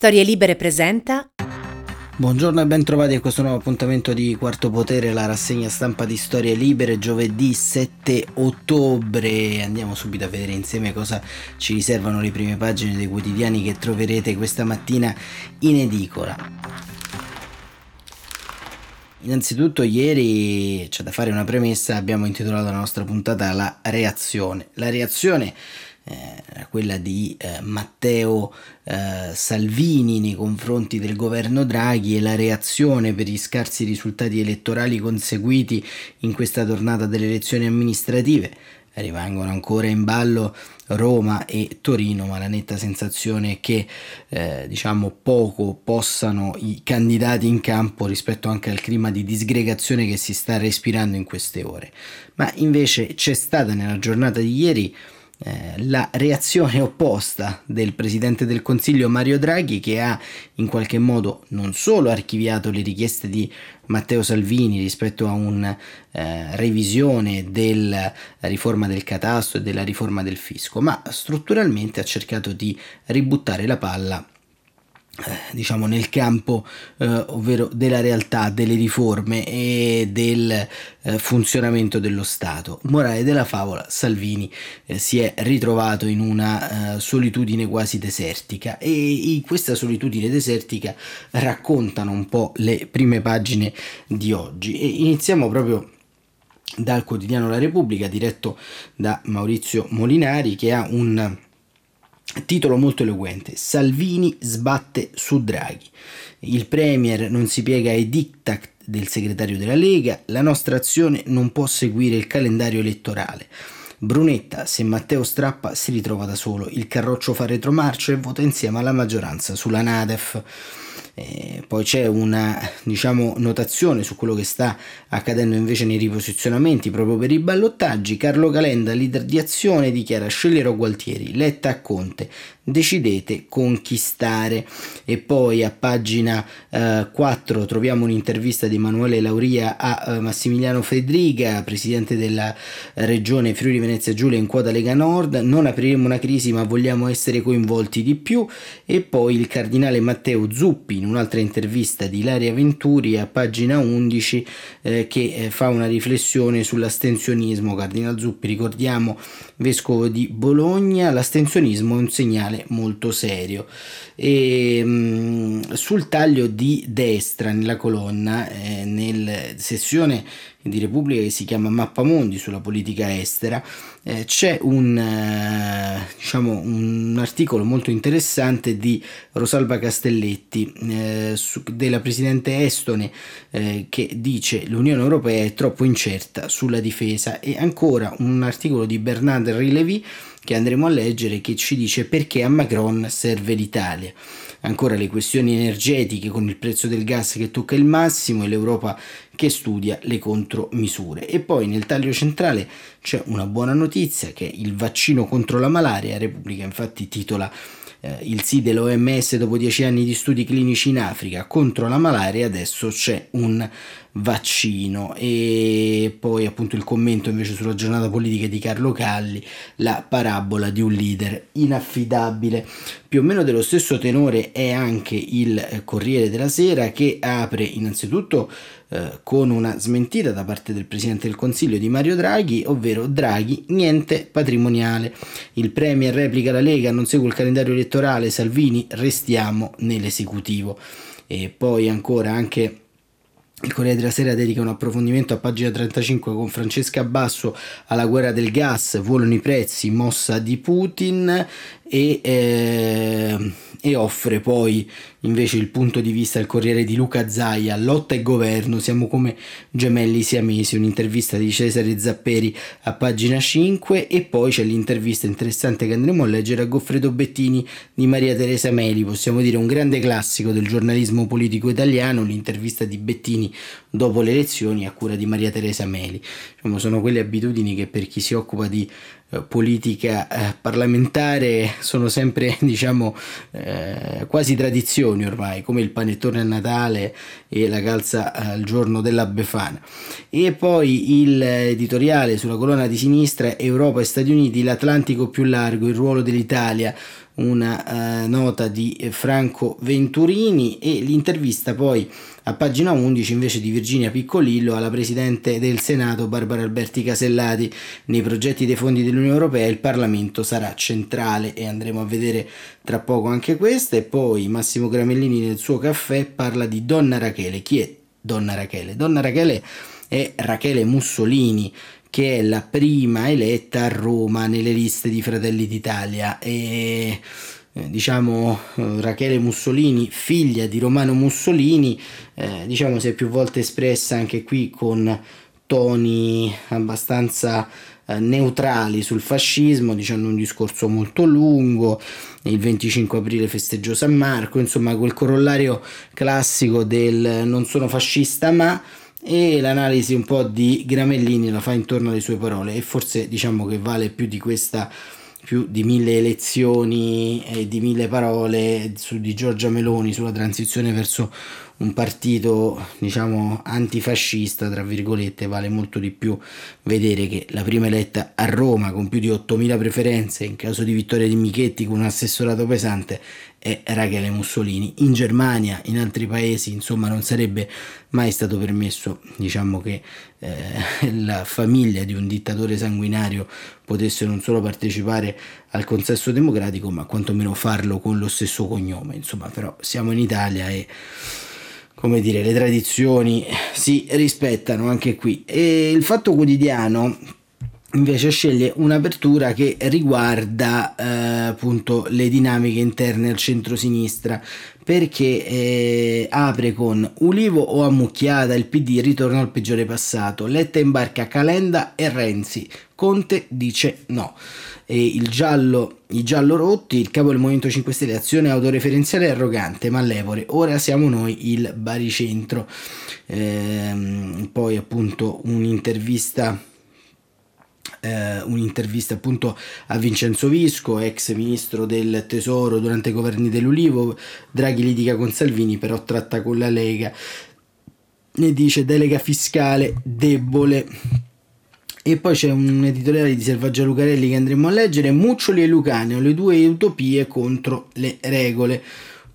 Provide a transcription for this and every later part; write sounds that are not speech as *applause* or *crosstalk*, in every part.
Storie Libere presenta Buongiorno e ben trovati a questo nuovo appuntamento di Quarto Potere, la rassegna stampa di Storie Libere, giovedì 7 ottobre. Andiamo subito a vedere insieme cosa ci riservano le prime pagine dei quotidiani che troverete questa mattina in edicola. Innanzitutto ieri c'è da fare una premessa, abbiamo intitolato la nostra puntata La reazione. La reazione eh, quella di eh, Matteo eh, Salvini nei confronti del governo Draghi e la reazione per gli scarsi risultati elettorali conseguiti in questa tornata delle elezioni amministrative. Rimangono ancora in ballo Roma e Torino, ma la netta sensazione è che eh, diciamo poco possano i candidati in campo rispetto anche al clima di disgregazione che si sta respirando in queste ore. Ma invece c'è stata nella giornata di ieri eh, la reazione opposta del Presidente del Consiglio Mario Draghi che ha in qualche modo non solo archiviato le richieste di Matteo Salvini rispetto a una eh, revisione della riforma del catasto e della riforma del fisco, ma strutturalmente ha cercato di ributtare la palla diciamo nel campo eh, ovvero della realtà delle riforme e del eh, funzionamento dello Stato. Morale della favola Salvini eh, si è ritrovato in una eh, solitudine quasi desertica e in questa solitudine desertica raccontano un po' le prime pagine di oggi. E iniziamo proprio dal quotidiano La Repubblica diretto da Maurizio Molinari che ha un Titolo molto eloquente: Salvini sbatte su Draghi. Il Premier non si piega ai diktat del segretario della Lega, la nostra azione non può seguire il calendario elettorale. Brunetta, se Matteo strappa, si ritrova da solo. Il Carroccio fa retromarcia e vota insieme alla maggioranza sulla Nadef. Eh, poi c'è una diciamo, notazione su quello che sta accadendo invece nei riposizionamenti proprio per i ballottaggi. Carlo Calenda, leader di azione, dichiara sceglierò Gualtieri, Letta a Conte, decidete conquistare. E poi a pagina eh, 4 troviamo un'intervista di Emanuele Lauria a eh, Massimiliano Fedriga, presidente della regione Friuli Venezia Giulia in quota Lega Nord. Non apriremo una crisi ma vogliamo essere coinvolti di più. E poi il cardinale Matteo Zuppi in un'altra intervista di Ilaria Venturi a pagina 11 eh, che eh, fa una riflessione sull'astensionismo. Cardinal Zuppi, ricordiamo, vescovo di Bologna, l'astensionismo è un segnale molto serio. E, mh, mm, sul taglio di destra nella colonna, eh, nella sessione di Repubblica che si chiama Mappamondi sulla politica estera, eh, c'è un, eh, diciamo, un articolo molto interessante di Rosalba Castelletti, eh, su, della presidente estone, eh, che dice l'Unione Europea è troppo incerta sulla difesa e ancora un articolo di Bernard Rilevi che andremo a leggere che ci dice perché a Macron serve l'Italia. Ancora le questioni energetiche con il prezzo del gas che tocca il massimo e l'Europa che studia le contromisure. E poi nel taglio centrale c'è una buona notizia che il vaccino contro la malaria, Repubblica infatti titola eh, il sì dell'OMS dopo dieci anni di studi clinici in Africa contro la malaria, adesso c'è un vaccino e poi appunto il commento invece sulla giornata politica di Carlo Calli, la parabola di un leader inaffidabile. Più o meno dello stesso tenore è anche il Corriere della Sera che apre innanzitutto eh, con una smentita da parte del Presidente del Consiglio di Mario Draghi, ovvero Draghi niente patrimoniale. Il Premier replica la Lega, non segue il calendario elettorale, Salvini restiamo nell'esecutivo. E poi ancora anche il Corriere della Sera dedica un approfondimento a pagina 35 con Francesca Basso alla guerra del gas, volano i prezzi, mossa di Putin e, eh, e offre poi invece il punto di vista del Corriere di Luca Zaia, lotta e governo, siamo come gemelli siamesi, un'intervista di Cesare Zapperi a pagina 5 e poi c'è l'intervista interessante che andremo a leggere a Goffredo Bettini di Maria Teresa Meli, possiamo dire un grande classico del giornalismo politico italiano, l'intervista di Bettini dopo le elezioni a cura di Maria Teresa Meli. Diciamo, sono quelle abitudini che per chi si occupa di eh, politica eh, parlamentare sono sempre *laughs* diciamo eh, quasi tradizioni ormai come il panettone a Natale e la calza al giorno della Befana. E poi il editoriale sulla colonna di sinistra Europa e Stati Uniti l'Atlantico più largo il ruolo dell'Italia una uh, nota di Franco Venturini e l'intervista poi a pagina 11 invece di Virginia Piccolillo alla Presidente del Senato Barbara Alberti Casellati. Nei progetti dei fondi dell'Unione Europea il Parlamento sarà centrale e andremo a vedere tra poco anche questa. E poi Massimo Gramellini nel suo caffè parla di Donna Rachele. Chi è Donna Rachele? Donna Rachele è Rachele Mussolini che è la prima eletta a Roma nelle liste di Fratelli d'Italia e eh, diciamo eh, Rachele Mussolini, figlia di Romano Mussolini, eh, diciamo si è più volte espressa anche qui con toni abbastanza eh, neutrali sul fascismo, dicendo un discorso molto lungo, il 25 aprile festeggiò San Marco, insomma quel corollario classico del non sono fascista ma e l'analisi un po' di Gramellini la fa intorno alle sue parole e forse diciamo che vale più di questa più di mille elezioni e di mille parole su di Giorgia Meloni sulla transizione verso un partito diciamo antifascista tra virgolette vale molto di più vedere che la prima eletta a Roma con più di 8.000 preferenze in caso di vittoria di Michetti con un assessorato pesante è Rachele Mussolini in Germania in altri paesi insomma non sarebbe mai stato permesso diciamo che eh, *laughs* la famiglia di un dittatore sanguinario potesse non solo partecipare al consesso democratico ma quantomeno farlo con lo stesso cognome insomma però siamo in Italia e come dire, le tradizioni si rispettano anche qui. E il Fatto Quotidiano invece sceglie un'apertura che riguarda eh, appunto le dinamiche interne al centro-sinistra perché eh, apre con Ulivo o ammucchiata il PD ritorna al peggiore passato. Letta imbarca Calenda e Renzi. Conte dice no. E il giallo, i giallo rotti, il capo del Movimento 5 Stelle, azione autoreferenziale e arrogante, mallevole, ora siamo noi il baricentro. Ehm, poi appunto un'intervista eh, un'intervista appunto a Vincenzo Visco, ex ministro del tesoro durante i governi dell'Ulivo, Draghi litiga con Salvini però tratta con la Lega, ne dice delega fiscale debole. E poi c'è un editoriale di Selvaggia Lucarelli che andremo a leggere, Muccioli e Lucaneo, le due utopie contro le regole.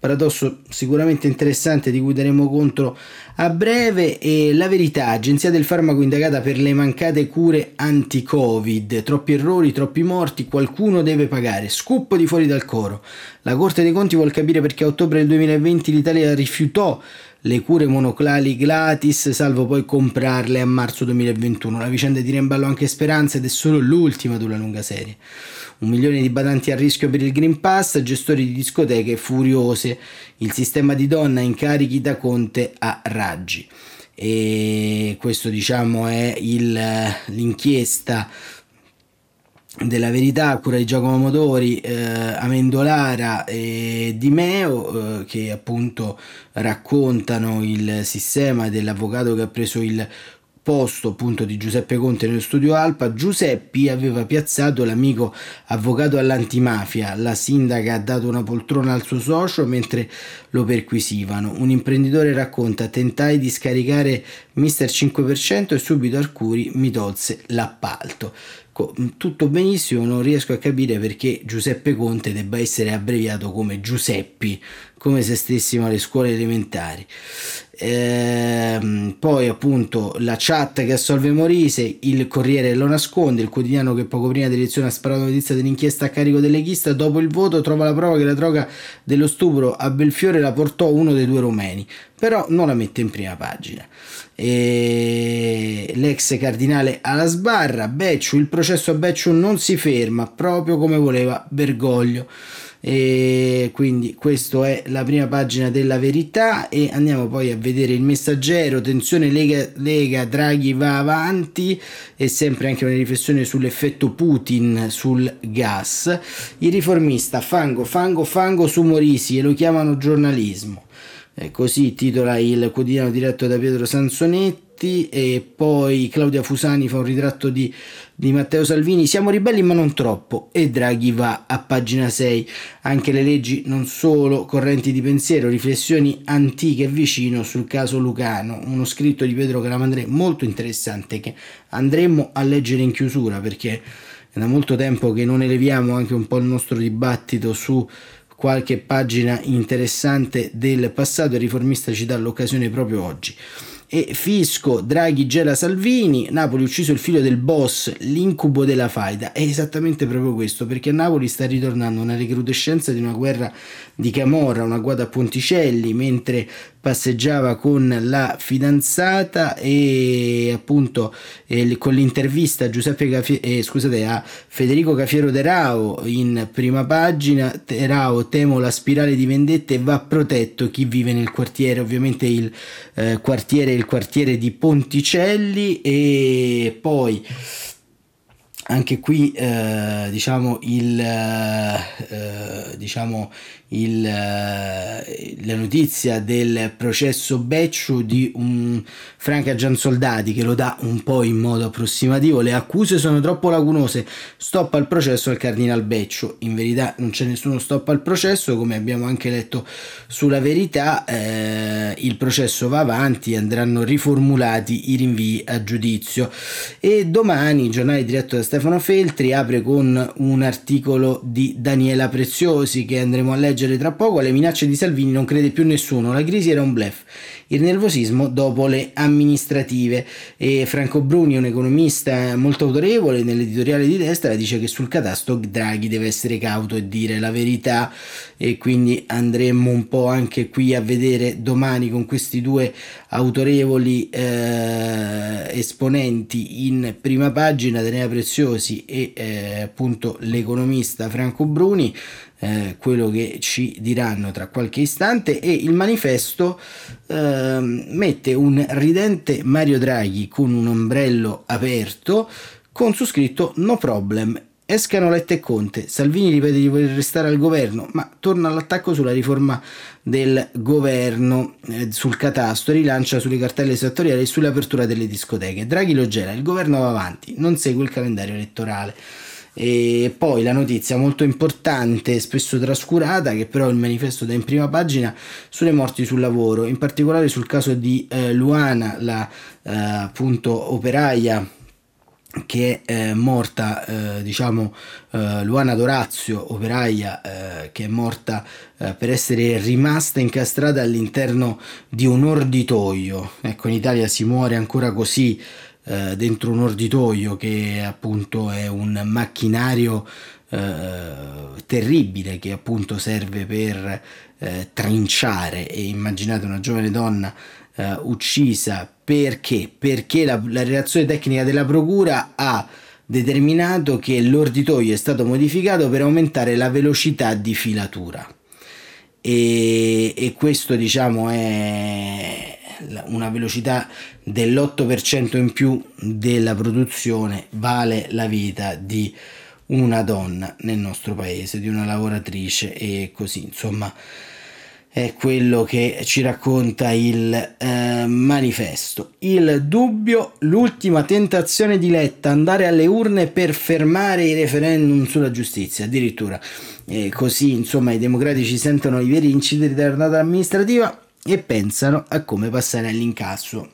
Paradosso sicuramente interessante di cui daremo conto a breve e la verità, agenzia del farmaco indagata per le mancate cure anti-Covid, troppi errori, troppi morti, qualcuno deve pagare. Scoop di fuori dal coro. La Corte dei Conti vuole capire perché a ottobre del 2020 l'Italia rifiutò le cure monoclali gratis, salvo poi comprarle a marzo 2021. La vicenda tira in ballo anche speranze ed è solo l'ultima di una lunga serie. Un milione di badanti a rischio per il Green Pass, gestori di discoteche furiose, il sistema di donna incarichi da Conte a raggi. E questo diciamo è il, l'inchiesta della verità a cura di Giacomo Motori, eh, Amendolara e Di Meo eh, che appunto raccontano il sistema dell'avvocato che ha preso il posto appunto di Giuseppe Conte nello studio Alpa, Giuseppi aveva piazzato l'amico avvocato all'antimafia, la sindaca ha dato una poltrona al suo socio mentre lo perquisivano. Un imprenditore racconta tentai di scaricare Mister 5% e subito Arcuri mi tolse l'appalto tutto benissimo, non riesco a capire perché Giuseppe Conte debba essere abbreviato come Giuseppi, come se stessimo alle scuole elementari. Ehm, poi appunto la chat che assolve Morise, il Corriere lo nasconde, il quotidiano che poco prima dell'elezione ha sparato notizia dell'inchiesta a carico del leghista, dopo il voto trova la prova che la droga dello stupro a Belfiore la portò uno dei due romeni, però non la mette in prima pagina. E l'ex cardinale alla sbarra, Becciu, il processo a Becciu non si ferma proprio come voleva Bergoglio e quindi questa è la prima pagina della verità e andiamo poi a vedere il messaggero. Tensione Lega, Lega Draghi va avanti e sempre anche una riflessione sull'effetto Putin sul gas. Il riformista fango fango fango su Morisi e lo chiamano giornalismo. Eh, così titola il quotidiano diretto da Pietro Sansonetti e poi Claudia Fusani fa un ritratto di, di, Matteo Salvini, siamo ribelli ma non troppo. E Draghi va a pagina 6, anche le leggi non solo correnti di pensiero, riflessioni antiche e vicino sul caso Lucano, uno scritto di Pietro Calamandré molto interessante che andremo a leggere in chiusura perché è da molto tempo che non eleviamo anche un po' il nostro dibattito su qualche pagina interessante del passato, il riformista ci dà l'occasione proprio oggi e Fisco, Draghi gela Salvini, Napoli ucciso il figlio del boss, l'incubo della faida. È esattamente proprio questo, perché a Napoli sta ritornando una recrudescenza di una guerra di Camorra, una guada a Ponticelli, mentre passeggiava con la fidanzata e appunto eh, con l'intervista a, Cafie- eh, scusate, a Federico Cafiero De Rao in prima pagina, De Rao temo la spirale di vendette va protetto chi vive nel quartiere, ovviamente il eh, quartiere il quartiere di Ponticelli e poi anche qui eh, diciamo il eh, diciamo il, eh, la notizia del processo Becciu di un Franca Giansoldati che lo dà un po' in modo approssimativo. Le accuse sono troppo lacunose, stop al processo al Cardinal Becciu. In verità non c'è nessuno stop al processo, come abbiamo anche letto sulla verità, eh, il processo va avanti, andranno riformulati i rinvii a giudizio. E domani il giornale diretto da Stefano Feltri apre con un articolo di Daniela Preziosi che andremo a leggere leggere tra poco, alle minacce di Salvini non crede più nessuno, la crisi era un blef. Il nervosismo dopo le amministrative. E Franco Bruni, un economista molto autorevole nell'editoriale di destra, dice che sul catasto Draghi deve essere cauto e dire la verità. E quindi andremo un po' anche qui a vedere domani con questi due autorevoli eh, esponenti in prima pagina Daniela Preziosi e eh, appunto l'economista Franco Bruni eh, quello che ci diranno tra qualche istante e il manifesto eh, mette un ridente Mario Draghi con un ombrello aperto con su scritto no problem. Escano Letta e Conte, Salvini ripete di voler restare al governo, ma torna all'attacco sulla riforma del governo eh, sul catasto, rilancia sulle cartelle esattoriali e sull'apertura delle discoteche. Draghi lo gela, il governo va avanti, non segue il calendario elettorale. E poi la notizia molto importante, spesso trascurata, che però il manifesto dà in prima pagina sulle morti sul lavoro, in particolare sul caso di eh, Luana, la eh, appunto operaia che è eh, morta, eh, diciamo, eh, Luana Dorazio, operaia eh, che è morta eh, per essere rimasta incastrata all'interno di un orditoio. Ecco, in Italia si muore ancora così eh, dentro un orditoio che appunto è un macchinario eh, terribile che appunto serve per eh, trinciare. E immaginate una giovane donna uccisa. Perché? Perché la, la relazione tecnica della procura ha determinato che l'orditoio è stato modificato per aumentare la velocità di filatura. E, e questo diciamo è una velocità dell'8% in più della produzione vale la vita di una donna nel nostro paese, di una lavoratrice e così, insomma, è quello che ci racconta il eh, manifesto. Il dubbio, l'ultima tentazione di Letta, andare alle urne per fermare i referendum sulla giustizia, addirittura. E così, insomma, i democratici sentono i veri incidenti della giornata amministrativa e pensano a come passare all'incasso.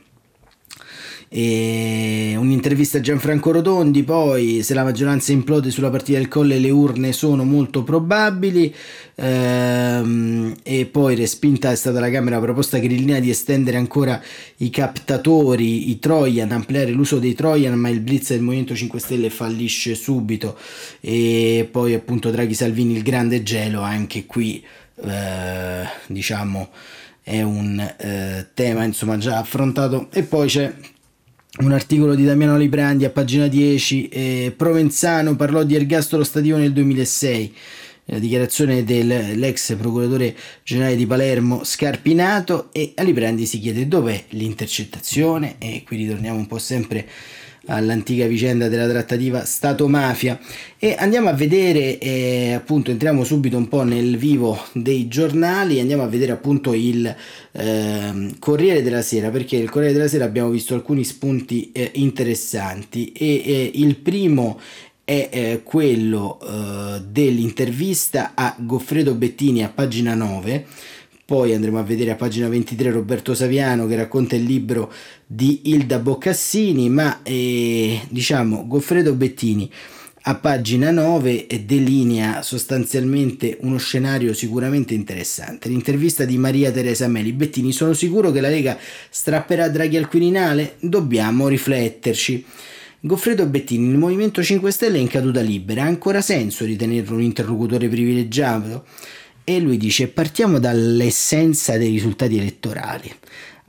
E un'intervista a Gianfranco Rotondi, poi se la maggioranza implode sulla partita del Colle le urne sono molto probabili ehm, e poi respinta è stata la Camera la proposta grillina di estendere ancora i captatori, i Trojan, ampliare l'uso dei Trojan ma il blitz del Movimento 5 Stelle fallisce subito e poi appunto Draghi Salvini il grande gelo anche qui eh, diciamo è un eh, tema insomma già affrontato. E poi c'è un articolo di Damiano Librandi a pagina 10 eh, Provenzano parlò di ergastolo stativo nel 2006 la dichiarazione dell'ex procuratore generale di Palermo Scarpinato e a Librandi si chiede dov'è l'intercettazione? E qui ritorniamo un po' sempre all'antica vicenda della trattativa Stato-mafia. E andiamo a vedere eh, appunto entriamo subito un po' nel vivo dei giornali andiamo a vedere appunto il eh, Corriere della Sera perché il Corriere della Sera abbiamo visto alcuni spunti eh, interessanti. E eh, il primo è eh, quello eh, dell'intervista a Goffredo Bettini a pagina 9 poi andremo a vedere a pagina 23 Roberto Saviano che racconta il libro di Ilda Boccassini, ma eh, diciamo Goffredo Bettini a pagina 9 delinea sostanzialmente uno scenario sicuramente interessante. L'intervista di Maria Teresa Meli. Bettini, sono sicuro che la Lega strapperà Draghi al Quirinale? Dobbiamo rifletterci. Goffredo Bettini, il Movimento 5 Stelle è in caduta libera, ha ancora senso ritenerlo un interlocutore privilegiato? E lui dice, partiamo dall'essenza dei risultati elettorali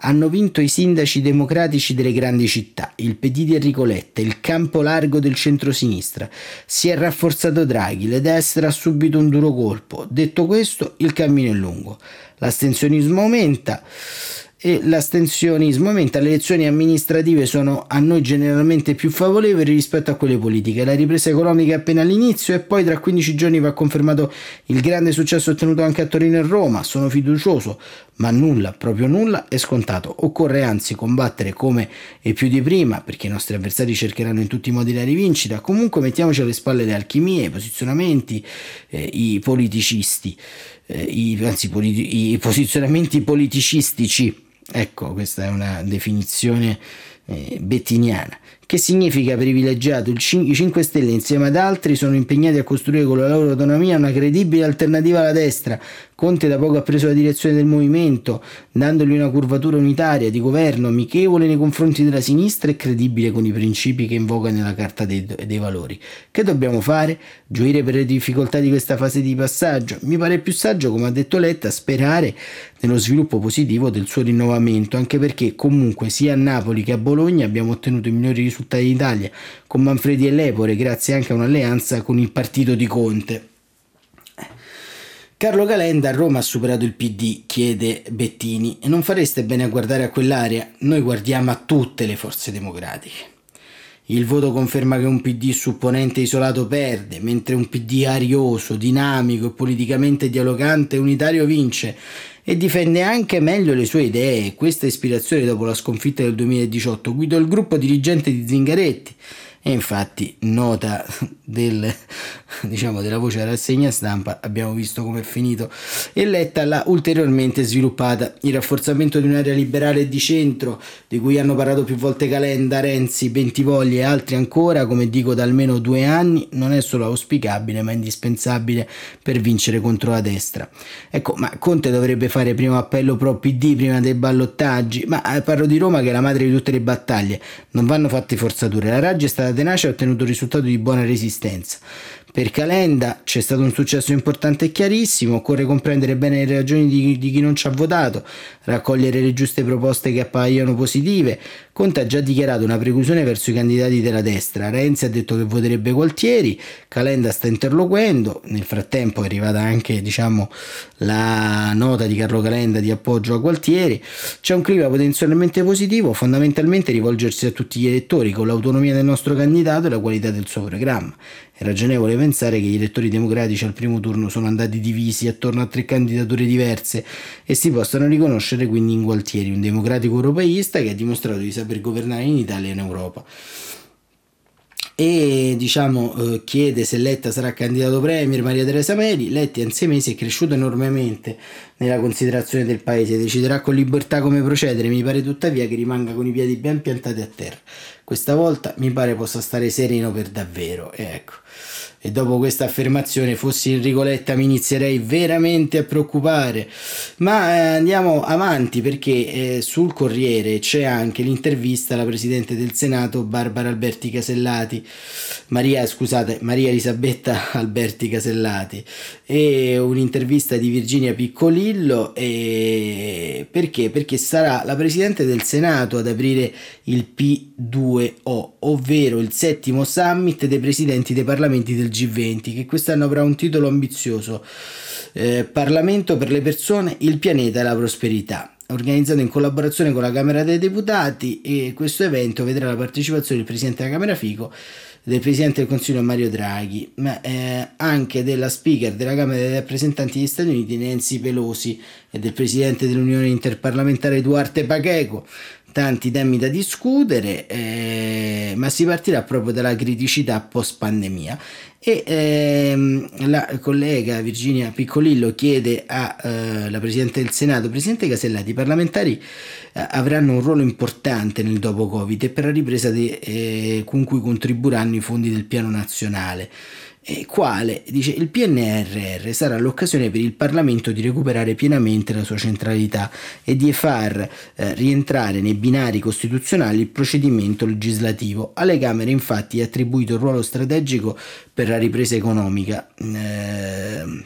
hanno vinto i sindaci democratici delle grandi città, il PD di Enrico Letta, il campo largo del centro-sinistra. Si è rafforzato Draghi, la destra ha subito un duro colpo. Detto questo, il cammino è lungo. L'astensionismo aumenta e l'astensionismo aumenta, le elezioni amministrative sono a noi generalmente più favorevoli rispetto a quelle politiche. La ripresa economica è appena all'inizio e poi tra 15 giorni va confermato il grande successo ottenuto anche a Torino e Roma. Sono fiducioso, ma nulla, proprio nulla è scontato. Occorre anzi combattere come e più di prima, perché i nostri avversari cercheranno in tutti i modi la rivincita. Comunque mettiamoci alle spalle le alchimie, i posizionamenti, eh, i politicisti, eh, i, anzi politi- i posizionamenti politicistici Ecco, questa è una definizione eh, bettiniana. Che significa privilegiato? I 5 Stelle insieme ad altri sono impegnati a costruire con la loro autonomia una credibile alternativa alla destra. Conte da poco ha preso la direzione del movimento, dandogli una curvatura unitaria di governo amichevole nei confronti della sinistra e credibile con i principi che invoca nella Carta dei, dei Valori. Che dobbiamo fare? Gioire per le difficoltà di questa fase di passaggio? Mi pare più saggio, come ha detto Letta, sperare nello sviluppo positivo del suo rinnovamento, anche perché comunque sia a Napoli che a Bologna abbiamo ottenuto i migliori risultati d'Italia con Manfredi e Lepore grazie anche a un'alleanza con il partito di Conte. Carlo Calenda a Roma ha superato il PD, chiede Bettini, e non fareste bene a guardare a quell'area? Noi guardiamo a tutte le forze democratiche. Il voto conferma che un PD supponente isolato perde, mentre un PD arioso, dinamico e politicamente dialogante e unitario vince e difende anche meglio le sue idee. Questa ispirazione dopo la sconfitta del 2018 guidò il gruppo dirigente di Zingaretti e infatti, nota del, diciamo, della voce della rassegna stampa, abbiamo visto come è finito. E Letta l'ha ulteriormente sviluppata. Il rafforzamento di un'area liberale di centro, di cui hanno parlato più volte Calenda, Renzi, Bentivogli e altri ancora, come dico da almeno due anni, non è solo auspicabile, ma indispensabile per vincere contro la destra. Ecco, ma Conte dovrebbe fare primo appello pro PD prima dei ballottaggi, ma eh, parlo di Roma che è la madre di tutte le battaglie. Non vanno fatte forzature. La Raggi è stata tenace ha ottenuto risultati di buona resistenza. Per Calenda c'è stato un successo importante e chiarissimo, occorre comprendere bene le ragioni di, di, chi non ci ha votato, raccogliere le giuste proposte che appaiono positive. Conte ha già dichiarato una preclusione verso i candidati della destra, Renzi ha detto che voterebbe Gualtieri, Calenda sta interloquendo, nel frattempo è arrivata anche diciamo, la nota di Carlo Calenda di appoggio a Gualtieri, c'è un clima potenzialmente positivo, fondamentalmente rivolgersi a tutti gli elettori con l'autonomia del nostro candidato e la qualità del suo programma. È ragionevole pensare che gli elettori democratici al primo turno sono andati divisi attorno a tre candidature diverse e si possano riconoscere quindi in Gualtieri, un democratico europeista che ha dimostrato di saper governare in Italia e in Europa e diciamo eh, chiede se Letta sarà candidato premier Maria Teresa Meri Letta in sei mesi è cresciuto enormemente nella considerazione del paese. Deciderà con libertà come procedere. Mi pare tuttavia che rimanga con i piedi ben piantati a terra. Questa volta mi pare possa stare sereno per davvero e ecco e dopo questa affermazione fossi Enrico Letta mi inizierei veramente a preoccupare. Ma eh, andiamo avanti perché eh, sul Corriere c'è anche l'intervista alla Presidente del Senato Barbara Alberti Casellati, Maria, scusate, Maria Elisabetta *laughs* Alberti Casellati e un'intervista di Virginia Piccolillo e perché? Perché sarà la Presidente del Senato ad aprire il P2O, ovvero il settimo summit dei presidenti dei parlamenti del G20, che quest'anno avrà un titolo ambizioso, eh, Parlamento per le persone, il pianeta e la prosperità organizzato in collaborazione con la Camera dei Deputati e questo evento vedrà la partecipazione del Presidente della Camera Fico, del Presidente del Consiglio Mario Draghi, ma eh, anche della Speaker della Camera dei Rappresentanti degli Stati Uniti Nancy Pelosi e del Presidente dell'Unione Interparlamentare Duarte Pacheco, tanti temi da discutere, eh, ma si partirà proprio dalla criticità post pandemia e ehm, la collega Virginia Piccolillo chiede alla eh, Presidente del Senato, Presidente Casellati, i parlamentari eh, avranno un ruolo importante nel dopo Covid e per la ripresa de, eh, con cui contribuiranno i fondi del piano nazionale. E quale dice il PNRR sarà l'occasione per il Parlamento di recuperare pienamente la sua centralità e di far eh, rientrare nei binari costituzionali il procedimento legislativo. Alle Camere infatti è attribuito un ruolo strategico per la ripresa economica. Eh,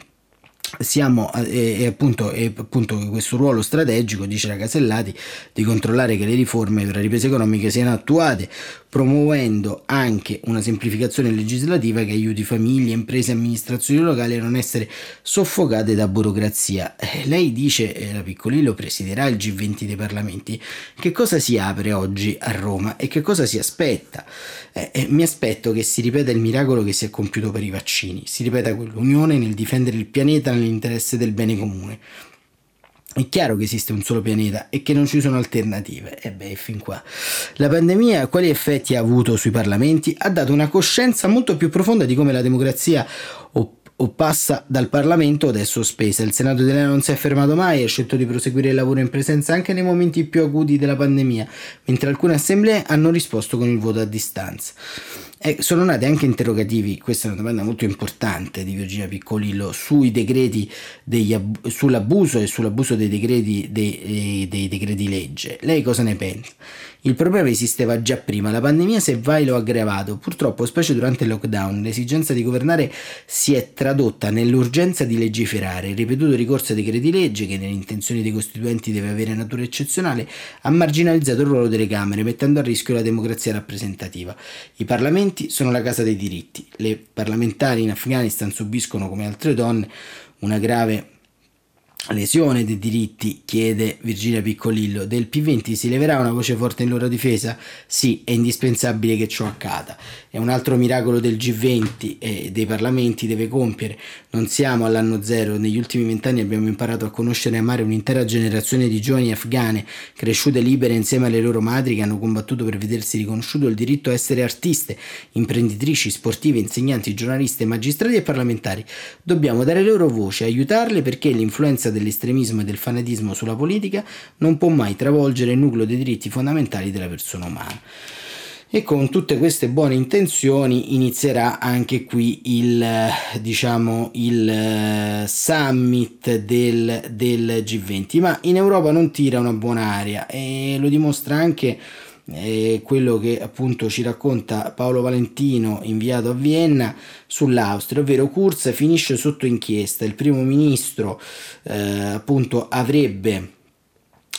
siamo e, appunto, e appunto questo ruolo strategico dice la Casellati di controllare che le riforme per la ripresa economica siano attuate promuovendo anche una semplificazione legislativa che aiuti famiglie, imprese e amministrazioni locali a non essere soffocate da burocrazia. Eh, lei dice, eh, la Piccolillo presiderà il G20 dei parlamenti, che cosa si apre oggi a Roma e che cosa si aspetta? Eh, eh, mi aspetto che si ripeta il miracolo che si è compiuto per i vaccini, si ripeta quell'unione nel difendere il pianeta nell'interesse del bene comune. È chiaro che esiste un solo pianeta e che non ci sono alternative. E beh, fin qua. La pandemia quali effetti ha avuto sui parlamenti? Ha dato una coscienza molto più profonda di come la democrazia o passa dal Parlamento o è sospesa. Il Senato italiano non si è fermato mai e ha scelto di proseguire il lavoro in presenza anche nei momenti più acuti della pandemia, mentre alcune assemblee hanno risposto con il voto a distanza. E sono nati anche interrogativi, questa è una domanda molto importante di Virginia Piccolillo, sui decreti degli, sull'abuso e sull'abuso dei decreti, dei, dei decreti legge. Lei cosa ne pensa? Il problema esisteva già prima, la pandemia se vai lo ha aggravato. Purtroppo, specie durante il lockdown, l'esigenza di governare si è tradotta nell'urgenza di legiferare. Il ripetuto ricorso ai decreti legge, che nelle intenzioni dei costituenti deve avere natura eccezionale, ha marginalizzato il ruolo delle Camere, mettendo a rischio la democrazia rappresentativa. I parlamenti sono la casa dei diritti. Le parlamentari in Afghanistan subiscono, come altre donne, una grave lesione dei diritti, chiede Virginia Piccolillo, del P20 si leverà una voce forte in loro difesa? Sì, è indispensabile che ciò accada. È un altro miracolo del G20 e dei parlamenti deve compiere. Non siamo all'anno zero, negli ultimi vent'anni abbiamo imparato a conoscere e amare un'intera generazione di giovani afghane, cresciute libere insieme alle loro madri che hanno combattuto per vedersi riconosciuto il diritto a essere artiste, imprenditrici, sportive, insegnanti, giornaliste, magistrati e parlamentari. Dobbiamo dare loro voce, aiutarle perché l'influenza dell'estremismo e del fanatismo sulla politica non può mai travolgere il nucleo dei diritti fondamentali della persona umana. E con tutte queste buone intenzioni inizierà anche qui il, diciamo, il eh, summit del, del G20, ma in Europa non tira una buona aria e lo dimostra anche eh, quello che appunto ci racconta Paolo Valentino inviato a Vienna sull'Austria, ovvero Kurz finisce sotto inchiesta, il primo ministro eh, appunto avrebbe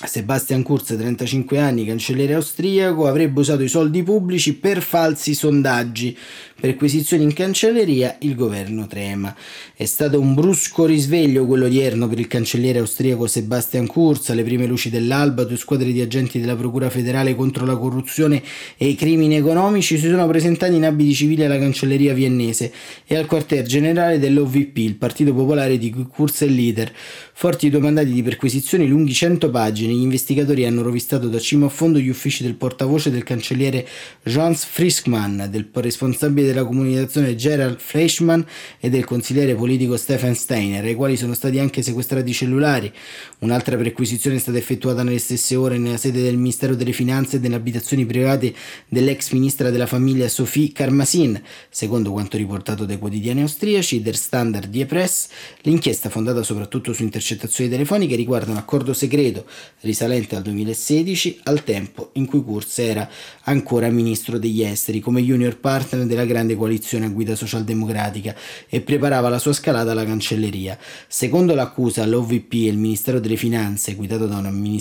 Sebastian Kurz, 35 anni, cancelliere austriaco, avrebbe usato i soldi pubblici per falsi sondaggi. Perquisizioni in cancelleria, il governo trema. È stato un brusco risveglio quello odierno per il cancelliere austriaco Sebastian Kurz. Alle prime luci dell'alba, due squadre di agenti della Procura federale contro la corruzione e i crimini economici si sono presentati in abiti civili alla cancelleria viennese e al quartier generale dell'OVP, il Partito Popolare di cui Kurz è leader. Forti due mandati di perquisizioni lunghi 100 pagine, gli investigatori hanno rovistato da cima a fondo gli uffici del portavoce del cancelliere Jans Friskmann, del responsabile della comunicazione Gerald Fleischmann e del consigliere politico Stefan Steiner, ai quali sono stati anche sequestrati i cellulari. Un'altra perquisizione è stata effettuata nelle stesse ore nella sede del Ministero delle Finanze e delle abitazioni private dell'ex ministra della famiglia Sophie Karmasin. Secondo quanto riportato dai quotidiani austriaci, Der Standard Die Press, l'inchiesta fondata soprattutto su intercettazioni telefoniche riguarda un accordo segreto risalente al 2016, al tempo in cui Kurz era ancora ministro degli esteri come junior partner della grande coalizione a guida socialdemocratica e preparava la sua scalata alla cancelleria. Secondo l'accusa, l'OVP e il Ministero delle Finanze, guidato da un,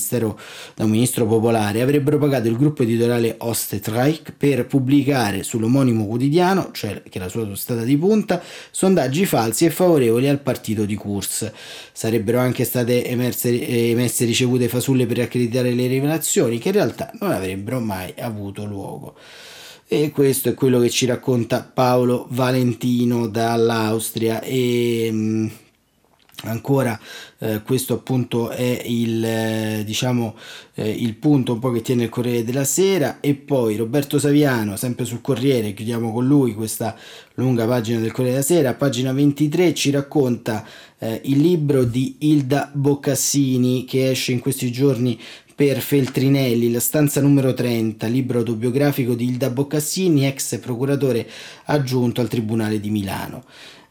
da un ministro popolare, avrebbero pagato il gruppo editoriale Ostetreich per pubblicare sull'omonimo quotidiano, cioè che la sua tostata di punta, sondaggi falsi e favorevoli al partito di Kurz. Sarebbero anche state emerse, emesse ricevute fasulle per accreditare le rivelazioni che in realtà non avrebbero mai avuto luogo. E questo è quello che ci racconta Paolo Valentino dall'Austria. E, mm, Ancora eh, questo appunto è il, eh, diciamo, eh, il punto un po' che tiene il Corriere della Sera e poi Roberto Saviano, sempre sul Corriere, chiudiamo con lui questa lunga pagina del Corriere della Sera, pagina 23 ci racconta eh, il libro di Ilda Boccassini che esce in questi giorni per Feltrinelli, La stanza numero 30, libro autobiografico di Ilda Boccassini, ex procuratore aggiunto al Tribunale di Milano.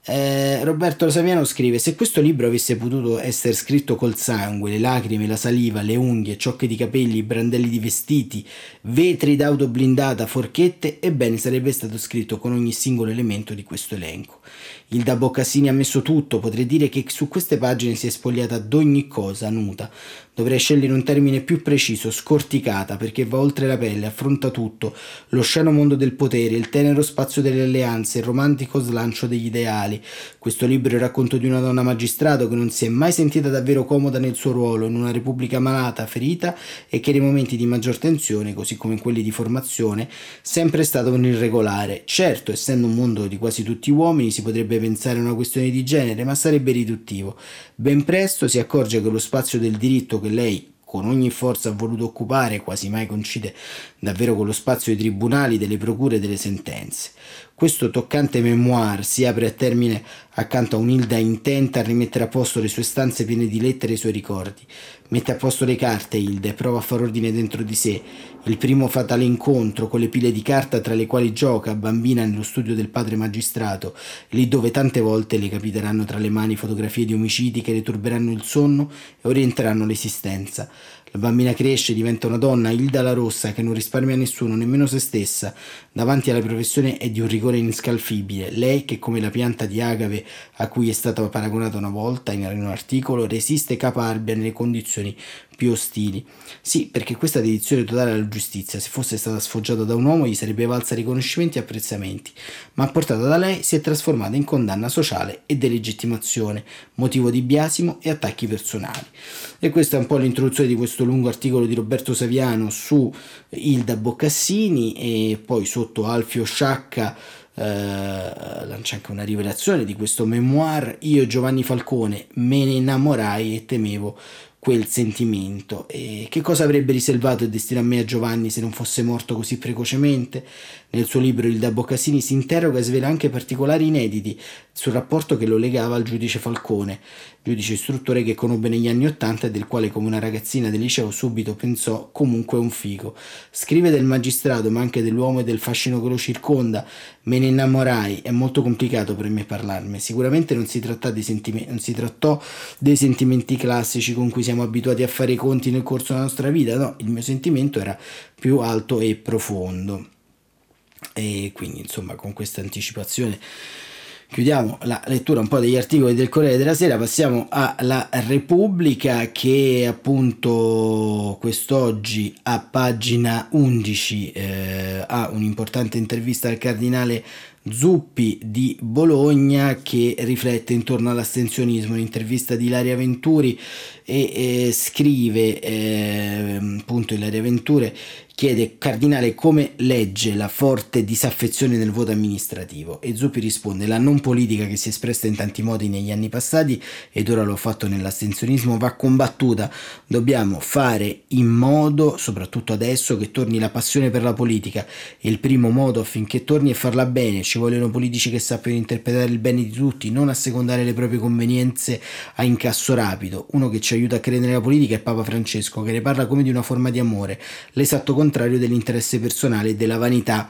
Eh, Roberto Saviano scrive: Se questo libro avesse potuto essere scritto col sangue, le lacrime, la saliva, le unghie, ciocche di capelli, brandelli di vestiti, vetri d'auto blindata, forchette, ebbene sarebbe stato scritto con ogni singolo elemento di questo elenco. Il da Boccassini ha messo tutto, potrei dire che su queste pagine si è spogliata d'ogni cosa nuda, Dovrei scegliere un termine più preciso, scorticata, perché va oltre la pelle, affronta tutto, lo sceno mondo del potere, il tenero spazio delle alleanze, il romantico slancio degli ideali. Questo libro è il racconto di una donna magistrato che non si è mai sentita davvero comoda nel suo ruolo, in una repubblica malata, ferita e che nei momenti di maggior tensione, così come in quelli di formazione, sempre è stata un irregolare. Certo, essendo un mondo di quasi tutti uomini, si potrebbe pensare a una questione di genere, ma sarebbe riduttivo. Ben presto si accorge che lo spazio del diritto che lei con ogni forza ha voluto occupare quasi mai coincide davvero con lo spazio dei tribunali, delle procure e delle sentenze. Questo toccante memoir si apre a termine accanto a un'Ilda intenta a rimettere a posto le sue stanze piene di lettere e i suoi ricordi. Mette a posto le carte Hilda e prova a far ordine dentro di sé. Il primo fatale incontro con le pile di carta tra le quali gioca, bambina, nello studio del padre magistrato, lì dove tante volte le capiteranno tra le mani fotografie di omicidi che le turberanno il sonno e orienteranno l'esistenza. La bambina cresce, diventa una donna, Hilda la Rossa, che non risparmia nessuno, nemmeno se stessa. Davanti alla professione è di un rigore inescalfibile. Lei, che come la pianta di agave a cui è stata paragonata una volta in un articolo, resiste caparbia nelle condizioni più ostili. Sì, perché questa dedizione totale alla giustizia, se fosse stata sfoggiata da un uomo, gli sarebbe valsa riconoscimenti e apprezzamenti, ma portata da lei si è trasformata in condanna sociale e delegittimazione, motivo di biasimo e attacchi personali. E questa è un po' l'introduzione di questo lungo articolo di Roberto Saviano su Ilda Boccassini e poi sotto Alfio Sciacca eh, lancia anche una rivelazione di questo memoir Io Giovanni Falcone me ne innamorai e temevo quel sentimento. E che cosa avrebbe riservato il destino a me e a Giovanni se non fosse morto così precocemente? Nel suo libro Il da Boccassini si interroga e svela anche particolari inediti sul rapporto che lo legava al giudice Falcone, giudice istruttore che conobbe negli anni Ottanta e del quale come una ragazzina del liceo subito pensò comunque un figo. Scrive del magistrato ma anche dell'uomo e del fascino che lo circonda. Me ne innamorai, è molto complicato per me parlarne. Sicuramente non si, sentime- non si trattò dei sentimenti classici con cui siamo abituati a fare i conti nel corso della nostra vita, no, il mio sentimento era più alto e profondo. E quindi insomma con questa anticipazione chiudiamo la lettura un po' degli articoli del Corriere della Sera, passiamo alla Repubblica che appunto quest'oggi a pagina 11 eh, ha un'importante intervista al cardinale Zuppi di Bologna che riflette intorno all'astensionismo, un'intervista di Ilaria Venturi e eh, scrive eh, appunto Ilaria Venturi chiede Cardinale come legge la forte disaffezione del voto amministrativo e Zuppi risponde la non politica che si è espressa in tanti modi negli anni passati ed ora l'ho fatto nell'astensionismo va combattuta. Dobbiamo fare in modo soprattutto adesso che torni la passione per la politica. Il primo modo affinché torni è farla bene. Ci vogliono politici che sappiano interpretare il bene di tutti non assecondare le proprie convenienze a incasso rapido. Uno che ci aiuta a credere nella politica è Papa Francesco che ne parla come di una forma di amore. L'esatto contrario dell'interesse personale e della vanità.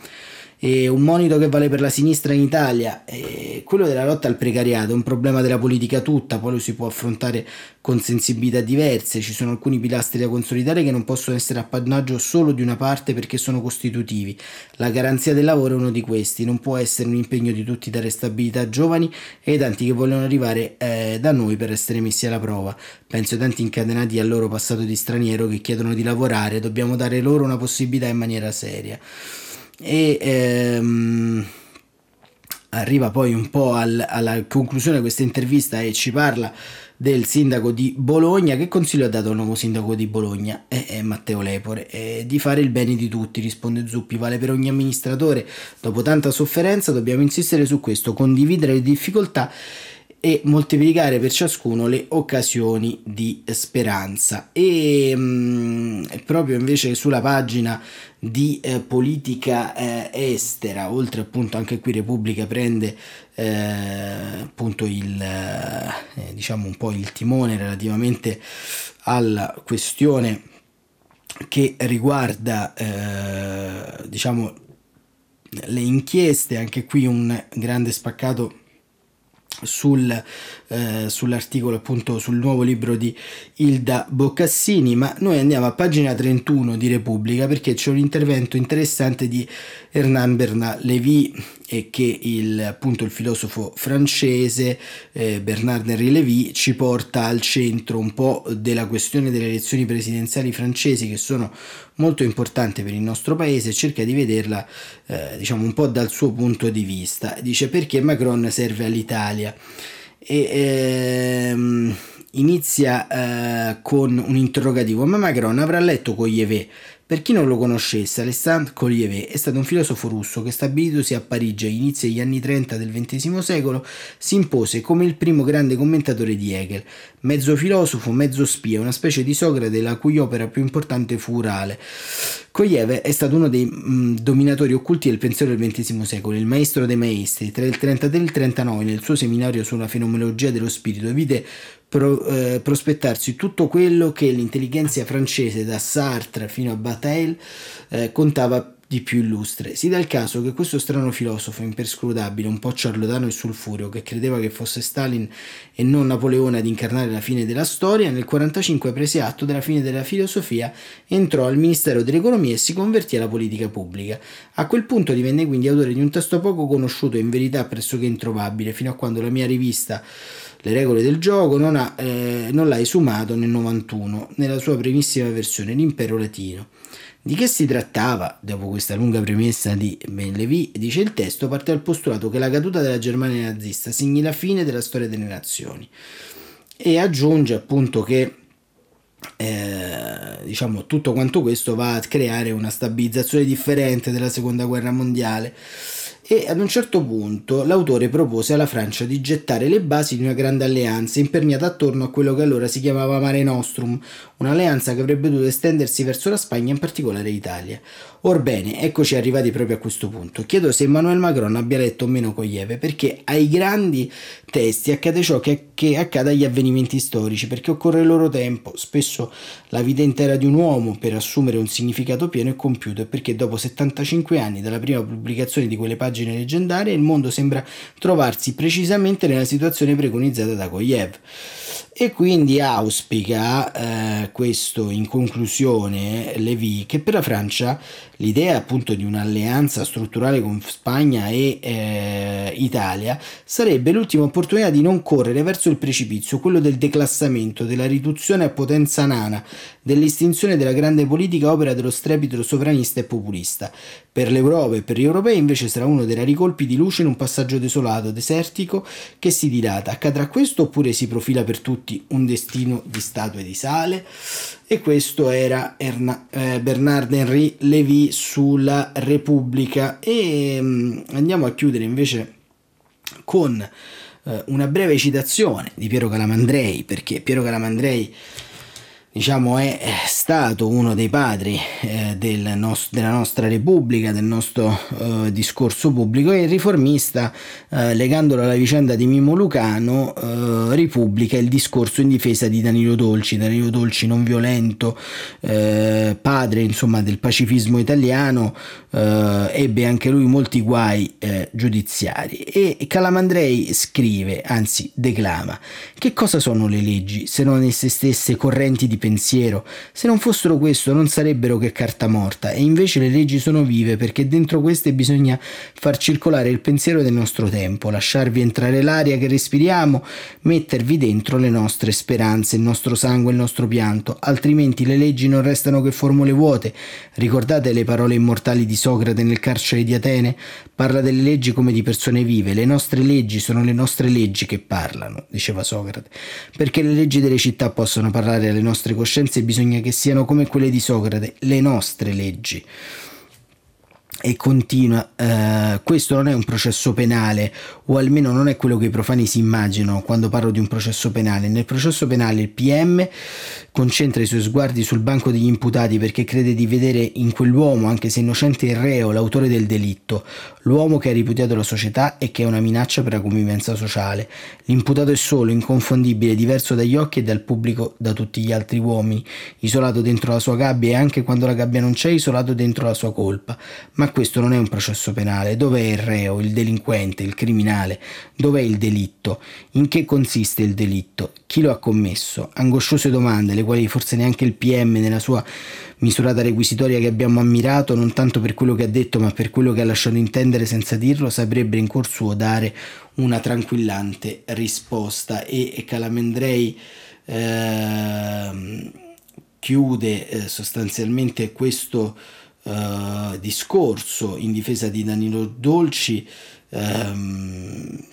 E un monito che vale per la sinistra in Italia è quello della lotta al precariato, è un problema della politica tutta, poi lo si può affrontare con sensibilità diverse, ci sono alcuni pilastri da consolidare che non possono essere appannaggio solo di una parte perché sono costitutivi. La garanzia del lavoro è uno di questi, non può essere un impegno di tutti dare stabilità a giovani e ai tanti che vogliono arrivare eh, da noi per essere messi alla prova. Penso ai tanti incatenati al loro passato di straniero che chiedono di lavorare, dobbiamo dare loro una possibilità in maniera seria e ehm, arriva poi un po' al, alla conclusione di questa intervista e ci parla del sindaco di Bologna. Che consiglio ha dato il nuovo sindaco di Bologna? È, è Matteo Lepore. È di fare il bene di tutti, risponde Zuppi. Vale per ogni amministratore. Dopo tanta sofferenza dobbiamo insistere su questo, condividere le difficoltà e moltiplicare per ciascuno le occasioni di speranza. E mh, mm, proprio invece sulla pagina di eh, politica eh, estera, oltre appunto anche qui Repubblica prende eh, appunto il eh, diciamo un po' il timone relativamente alla questione che riguarda eh, diciamo le inchieste, anche qui un grande spaccato sul, eh, sull'articolo appunto sul nuovo libro di Ilda Boccassini, ma noi andiamo a pagina 31 di Repubblica perché c'è un intervento interessante di Hernan Bernard Lévy e che il, appunto il filosofo francese eh, Bernard Henri Lévy ci porta al centro un po' della questione delle elezioni presidenziali francesi che sono molto importanti per il nostro paese cerca di vederla eh, diciamo un po' dal suo punto di vista. Dice perché Macron serve all'Italia e ehm, inizia eh, con un interrogativo. Ma Macron avrà letto Coglievé per chi non lo conoscesse, Alexandre Collier è stato un filosofo russo che stabilitosi a Parigi agli inizi degli anni 30 del XX secolo si impose come il primo grande commentatore di Hegel, mezzo filosofo, mezzo spia, una specie di Socrate la cui opera più importante fu Urale. Koyev è stato uno dei mh, mm, dominatori occulti del pensiero del XX secolo, il maestro dei maestri. Tra il 33 e il 39, nel suo seminario sulla fenomenologia dello spirito, vide pro, eh, prospettarsi tutto quello che l'intelligenza francese, da Sartre fino a Bataille, eh, contava di più illustre. Si dà il caso che questo strano filosofo imperscrutabile, un po' ciarlatano e sulfureo, che credeva che fosse Stalin e non Napoleone ad incarnare la fine della storia, nel 1945 prese atto della fine della filosofia, entrò al Ministero dell'Economia e si convertì alla politica pubblica. A quel punto divenne quindi autore di un testo poco conosciuto e in verità pressoché introvabile, fino a quando la mia rivista le regole del gioco non, ha, eh, non l'ha esumato nel 91 nella sua primissima versione, l'impero latino. Di che si trattava? Dopo questa lunga premessa di Ben Levy, dice il testo, parte dal postulato che la caduta della Germania nazista segni la fine della storia delle nazioni e aggiunge appunto che eh, diciamo tutto quanto questo va a creare una stabilizzazione differente della seconda guerra mondiale e ad un certo punto l'autore propose alla Francia di gettare le basi di una grande alleanza imperniata attorno a quello che allora si chiamava Mare Nostrum, un'alleanza che avrebbe dovuto estendersi verso la Spagna, in particolare l'Italia. Orbene, eccoci arrivati proprio a questo punto. Chiedo se Emmanuel Macron abbia letto o meno Coglieve, perché ai grandi testi accade ciò che, che accade agli avvenimenti storici, perché occorre il loro tempo, spesso la vita intera di un uomo per assumere un significato pieno e compiuto, e perché dopo 75 anni dalla prima pubblicazione di quelle pagine leggendarie il mondo sembra trovarsi precisamente nella situazione preconizzata da Koyev e quindi auspica eh, questo in conclusione Levy che per la Francia l'idea appunto di un'alleanza strutturale con Spagna e eh, Italia sarebbe l'ultima opportunità di non correre verso il precipizio, quello del declassamento, della riduzione a potenza nana, dell'estinzione della grande politica opera dello strepito sovranista e populista. Per l'Europa e per gli europei invece sarà uno dei rari colpi di luce in un passaggio desolato, desertico, che si dilata. Accadrà questo oppure si profila per tutti un destino di statue di sale? E questo era Erna, eh, Bernard Henry Lévy sulla Repubblica. E mm, andiamo a chiudere invece con eh, una breve citazione di Piero Calamandrei, perché Piero Calamandrei diciamo, è stato uno dei padri eh, del nos- della nostra Repubblica, del nostro eh, discorso pubblico e il riformista, eh, legandolo alla vicenda di Mimo Lucano, eh, ripubblica il discorso in difesa di Danilo Dolci, Danilo Dolci non violento, eh, padre insomma, del pacifismo italiano, eh, ebbe anche lui molti guai giudiziari e Calamandrei scrive, anzi declama, che cosa sono le leggi se non esse stesse correnti di pensiero. Se non fossero questo non sarebbero che carta morta e invece le leggi sono vive perché dentro queste bisogna far circolare il pensiero del nostro tempo, lasciarvi entrare l'aria che respiriamo, mettervi dentro le nostre speranze, il nostro sangue, il nostro pianto, altrimenti le leggi non restano che formule vuote. Ricordate le parole immortali di Socrate nel carcere di Atene? Parla delle leggi come di persone vive, le nostre leggi sono le nostre leggi che parlano, diceva Socrate, perché le leggi delle città possono parlare alle nostre coscienze bisogna che siano come quelle di Socrate, le nostre leggi. E continua. Uh, questo non è un processo penale, o almeno non è quello che i profani si immaginano quando parlo di un processo penale. Nel processo penale il PM concentra i suoi sguardi sul banco degli imputati perché crede di vedere in quell'uomo, anche se innocente il reo, l'autore del delitto, l'uomo che ha ripudiato la società e che è una minaccia per la convivenza sociale. L'imputato è solo, inconfondibile, diverso dagli occhi e dal pubblico da tutti gli altri uomini, isolato dentro la sua gabbia e anche quando la gabbia non c'è, isolato dentro la sua colpa. Ma questo non è un processo penale. Dov'è il reo, il delinquente, il criminale? Dov'è il delitto? In che consiste il delitto? Chi lo ha commesso? Angosciose domande, le quali forse neanche il PM nella sua misurata requisitoria che abbiamo ammirato, non tanto per quello che ha detto, ma per quello che ha lasciato intendere senza dirlo, saprebbe in cuor suo dare una tranquillante risposta. E, e Calamandrei eh, chiude eh, sostanzialmente questo eh, discorso in difesa di Danilo Dolci. Ehm,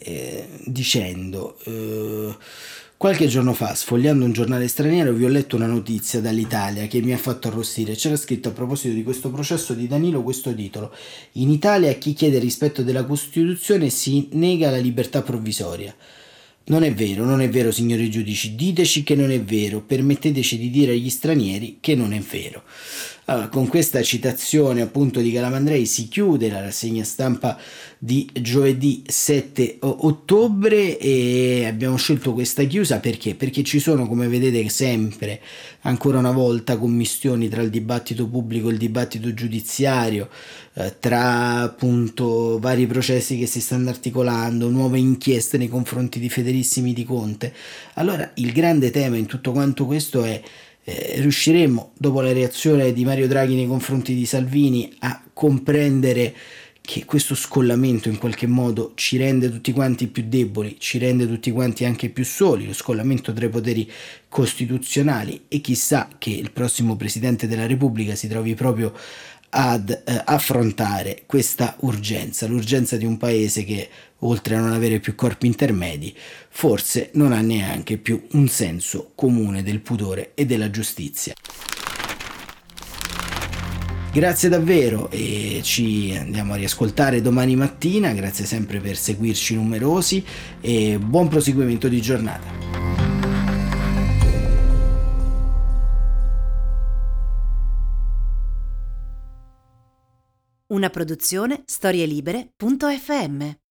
eh, dicendo eh, qualche giorno fa sfogliando un giornale straniero vi ho letto una notizia dall'Italia che mi ha fatto arrostire c'era scritto a proposito di questo processo di Danilo questo titolo in Italia chi chiede rispetto della Costituzione si nega la libertà provvisoria non è vero, non è vero, signori giudici, diteci che non è vero, permetteteci di dire agli stranieri che non è vero. Con questa citazione appunto di Calamandrei si chiude la rassegna stampa di giovedì 7 ottobre e abbiamo scelto questa chiusa perché? Perché ci sono, come vedete, sempre ancora una volta commistioni tra il dibattito pubblico e il dibattito giudiziario, eh, tra appunto vari processi che si stanno articolando, nuove inchieste nei confronti di Federissimi di Conte. Allora, il grande tema in tutto quanto questo è eh, riusciremo, dopo la reazione di Mario Draghi nei confronti di Salvini, a comprendere che questo scollamento in qualche modo ci rende tutti quanti più deboli, ci rende tutti quanti anche più soli, lo scollamento tra i poteri costituzionali. E chissà che il prossimo Presidente della Repubblica si trovi proprio ad eh, affrontare questa urgenza, l'urgenza di un paese che oltre a non avere più corpi intermedi, forse non ha neanche più un senso comune del pudore e della giustizia. Grazie davvero e ci andiamo a riascoltare domani mattina, grazie sempre per seguirci numerosi e buon proseguimento di giornata. Una produzione storielibere.fm